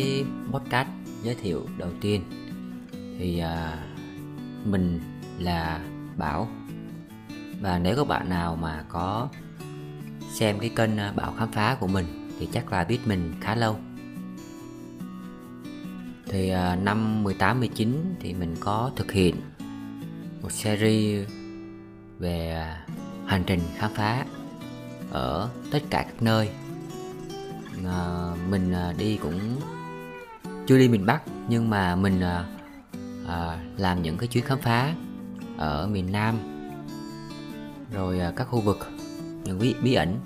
cái podcast giới thiệu đầu tiên. Thì à, mình là Bảo. Và nếu các bạn nào mà có xem cái kênh à, Bảo khám phá của mình thì chắc là biết mình khá lâu. Thì à, năm 18 19 thì mình có thực hiện một series về à, hành trình khám phá ở tất cả các nơi. À, mình à, đi cũng chưa đi miền Bắc nhưng mà mình à, à, làm những cái chuyến khám phá ở miền Nam rồi à, các khu vực những bí, bí ẩn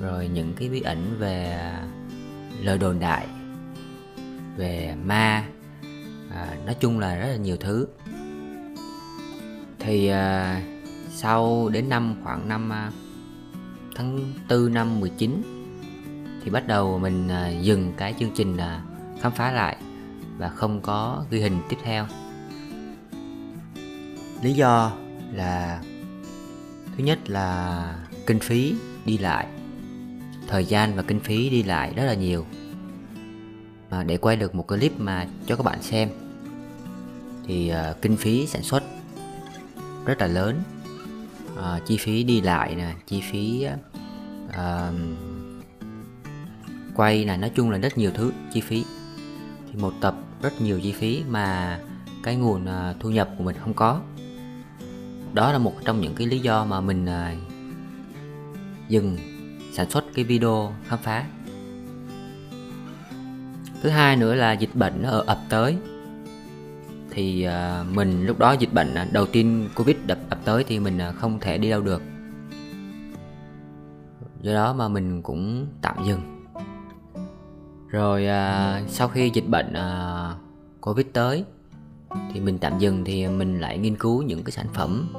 rồi những cái bí ẩn về lời đồn đại về ma à, nói chung là rất là nhiều thứ. Thì à, sau đến năm khoảng năm à, tháng 4 năm 19 thì bắt đầu mình à, dừng cái chương trình à, khám phá lại và không có ghi hình tiếp theo. Lý do là thứ nhất là kinh phí đi lại. Thời gian và kinh phí đi lại rất là nhiều. Mà để quay được một clip mà cho các bạn xem thì uh, kinh phí sản xuất rất là lớn. Uh, chi phí đi lại nè chi phí uh, quay là nói chung là rất nhiều thứ chi phí thì một tập rất nhiều chi phí mà cái nguồn à, thu nhập của mình không có. Đó là một trong những cái lý do mà mình à, dừng sản xuất cái video khám phá. Thứ hai nữa là dịch bệnh nó ở ập tới. Thì à, mình lúc đó dịch bệnh đầu tiên covid đập ập tới thì mình không thể đi đâu được. Do đó mà mình cũng tạm dừng rồi à, sau khi dịch bệnh à, covid tới thì mình tạm dừng thì mình lại nghiên cứu những cái sản phẩm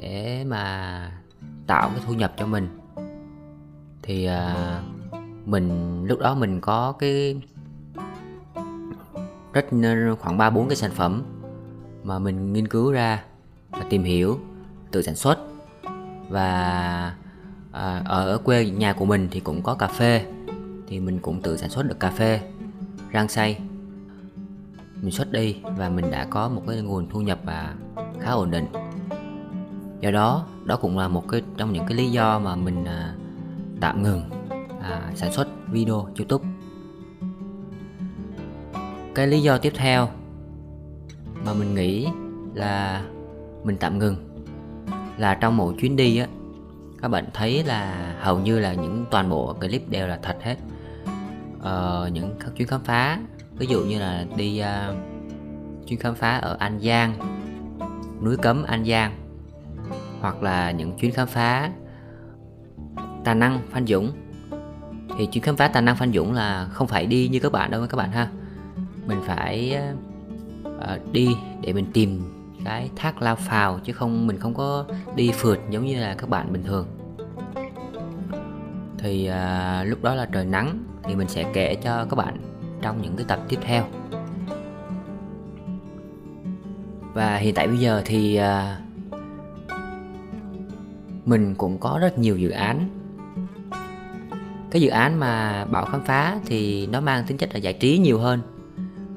để mà tạo cái thu nhập cho mình. Thì à, mình lúc đó mình có cái rất khoảng ba bốn cái sản phẩm mà mình nghiên cứu ra và tìm hiểu tự sản xuất. Và à, ở quê nhà của mình thì cũng có cà phê thì mình cũng tự sản xuất được cà phê. Rang xay. Mình xuất đi và mình đã có một cái nguồn thu nhập và khá ổn định. Do đó đó cũng là một cái trong những cái lý do mà mình à, tạm ngừng à, sản xuất video youtube. Cái lý do tiếp theo mà mình nghĩ là mình tạm ngừng là trong một chuyến đi á các bạn thấy là hầu như là những toàn bộ clip đều là thật hết uh, những các chuyến khám phá. Ví dụ như là đi uh, chuyến khám phá ở An Giang núi cấm An Giang hoặc là những chuyến khám phá Tà Năng Phan Dũng. Thì chuyến khám phá Tà Năng Phan Dũng là không phải đi như các bạn đâu các bạn ha. Mình phải uh, đi để mình tìm cái thác lao phào chứ không mình không có đi phượt giống như là các bạn bình thường. Thì uh, lúc đó là trời nắng thì mình sẽ kể cho các bạn trong những cái tập tiếp theo. Và hiện tại bây giờ thì à, mình cũng có rất nhiều dự án. Cái dự án mà bảo khám phá thì nó mang tính chất là giải trí nhiều hơn.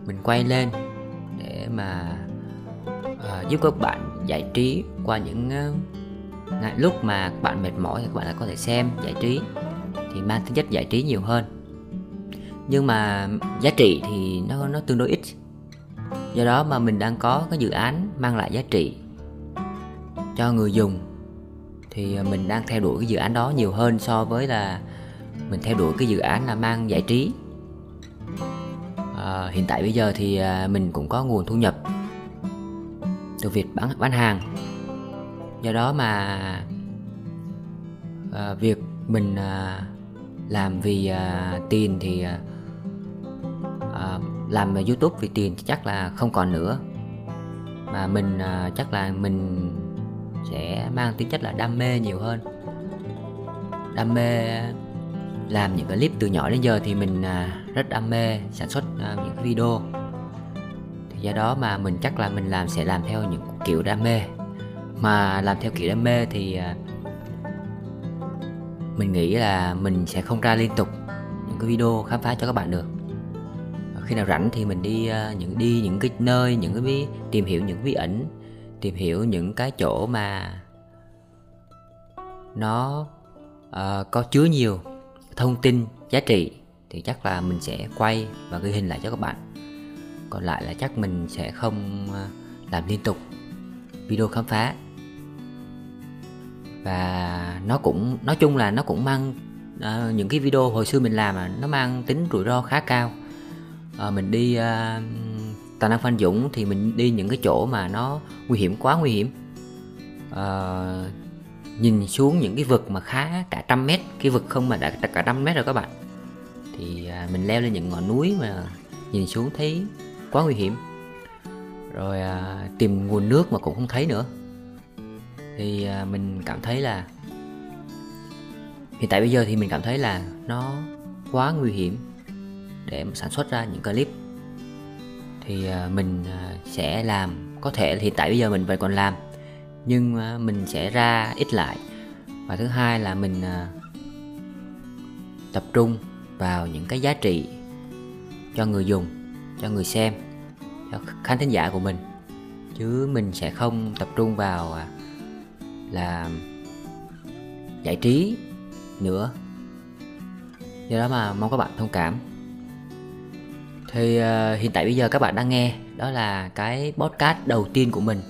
Mình quay lên để mà uh, giúp các bạn giải trí qua những uh, lúc mà các bạn mệt mỏi thì các bạn có thể xem giải trí. Thì mang tính chất giải trí nhiều hơn nhưng mà giá trị thì nó nó tương đối ít. Do đó mà mình đang có cái dự án mang lại giá trị cho người dùng thì mình đang theo đuổi cái dự án đó nhiều hơn so với là mình theo đuổi cái dự án là mang giải trí. À, hiện tại bây giờ thì à, mình cũng có nguồn thu nhập từ việc bán bán hàng. Do đó mà à, việc mình à, làm vì à, tiền thì à, à, làm về youtube vì tiền thì chắc là không còn nữa. Mà mình à, chắc là mình sẽ mang tính chất là đam mê nhiều hơn. Đam mê làm những cái clip từ nhỏ đến giờ thì mình à, rất đam mê sản xuất à, những cái video. Thì do đó mà mình chắc là mình làm sẽ làm theo những kiểu đam mê. Mà làm theo kiểu đam mê thì à, mình nghĩ là mình sẽ không ra liên tục những cái video khám phá cho các bạn được khi nào rảnh thì mình đi uh, những đi những cái nơi những cái bí, tìm hiểu những bí ẩn tìm hiểu những cái chỗ mà nó uh, có chứa nhiều thông tin giá trị thì chắc là mình sẽ quay và ghi hình lại cho các bạn. Còn lại là chắc mình sẽ không ờ, làm liên tục video khám phá. Và nó cũng nói chung là nó cũng mang uh, những cái video hồi xưa mình làm mà nó mang tính rủi ro khá cao à, mình đi ờ, à, tài Năng Phan Dũng thì mình đi những cái chỗ mà nó nguy hiểm quá nguy hiểm. À, nhìn xuống những cái vực mà khá cả trăm mét cái vực không mà đã cả trăm mét rồi các bạn. Thì à, mình leo lên những ngọn núi mà nhìn xuống thấy quá nguy hiểm. Rồi à, tìm nguồn nước mà cũng không thấy nữa. Thì à, mình cảm thấy là hiện tại bây giờ thì mình cảm thấy là nó quá nguy hiểm để mà sản xuất ra những clip. Thì à, mình à, sẽ làm, có thể hiện tại bây giờ mình vẫn còn làm, nhưng mình sẽ ra ít lại. Và thứ hai là mình à, tập trung vào những cái giá trị cho người dùng, cho người xem, cho khán thính giả của mình. Chứ mình sẽ không tập trung vào là giải trí nữa. Do đó mà mong các bạn thông cảm thì uh, hiện tại bây giờ các bạn đang nghe đó là cái podcast đầu tiên của mình.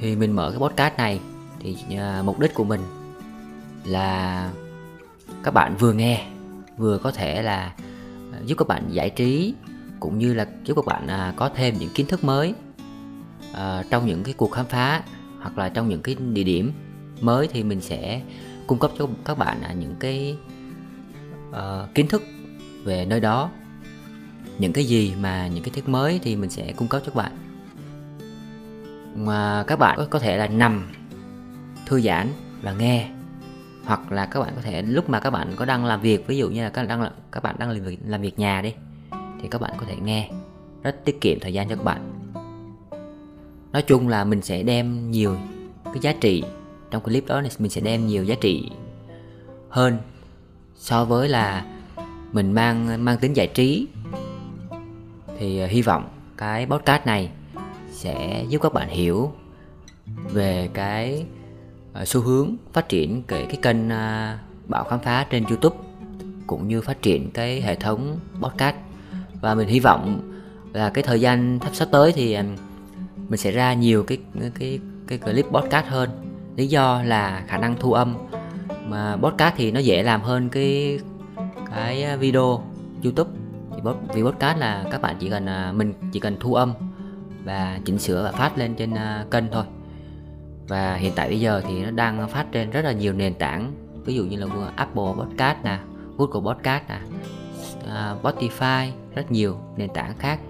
Thì mình mở cái podcast này thì uh, mục đích của mình là các bạn vừa nghe vừa có thể là ờ, giúp các bạn giải trí cũng như là giúp các bạn uh, có thêm những kiến thức mới uh, trong những cái cuộc khám phá hoặc là trong những cái địa điểm mới. Thì mình sẽ cung cấp cho các bạn uh, những cái uh, kiến thức về nơi đó những cái gì mà những cái thiết mới thì mình sẽ cung cấp cho các bạn. Mà các bạn có thể là nằm, thư giãn và nghe, hoặc là các bạn có thể, lúc mà các bạn có đang làm việc, ví dụ như là các bạn đang các bạn đang làm việc làm việc nhà đi, thì các bạn có thể nghe, rất tiết kiệm thời gian cho các bạn. Nói chung là mình sẽ đem nhiều cái giá trị, trong clip đó mình sẽ đem nhiều giá trị hơn so với là mình mang mang tính giải trí thì ờ, hy vọng cái podcast này sẽ giúp các bạn hiểu về cái ờ, xu hướng phát triển cái cái kênh ờ, Bảo khám phá trên YouTube cũng như phát triển cái hệ thống podcast. Và mình hy vọng là cái thời gian sắp tới thì mình sẽ ra nhiều cái cái cái clip podcast hơn. Lý do là khả năng thu âm. Mà podcast thì nó dễ làm hơn cái cái video YouTube vì podcast là các bạn chỉ cần à, mình chỉ cần thu âm và chỉnh sửa và phát lên trên à, kênh thôi. Và hiện tại bây giờ thì nó đang phát trên rất là nhiều nền tảng, ví dụ như là Apple Podcast nè, Google Podcast nè à, Spotify, rất nhiều nền tảng khác.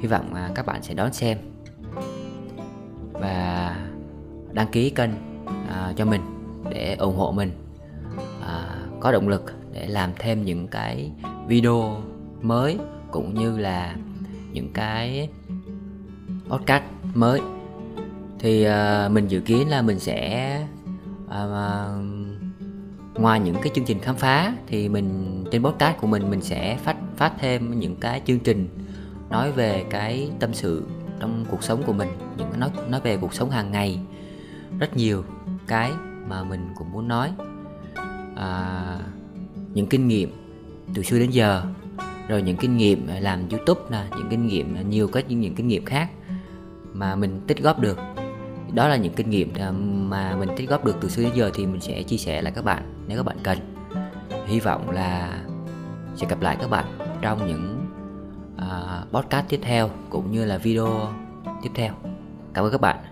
Hy vọng các bạn sẽ đón xem và đăng ký kênh cho mình để ủng hộ mình có động lực để làm thêm những cái video mới cũng như là những cái podcast mới. Thì uh, mình dự kiến là mình sẽ uh, ngoài những cái chương trình khám phá thì mình trên podcast của mình mình sẽ phát phát thêm những cái chương trình nói về cái tâm sự trong cuộc sống của mình những nói nói về cuộc sống hàng ngày. Rất nhiều cái mà mình cũng muốn nói. À, những kinh nghiệm từ xưa đến giờ rồi những kinh nghiệm à, làm youtube nè những kinh nghiệm à, nhiều cách những, những kinh nghiệm khác mà mình tích góp được. Đó là những kinh nghiệm à, mà mình tích góp được từ xưa đến giờ thì mình sẽ chia sẻ lại các bạn nếu các bạn cần. Hy vọng là sẽ gặp lại các bạn trong những uh, podcast tiếp theo cũng như là video tiếp theo. Cảm ơn các bạn.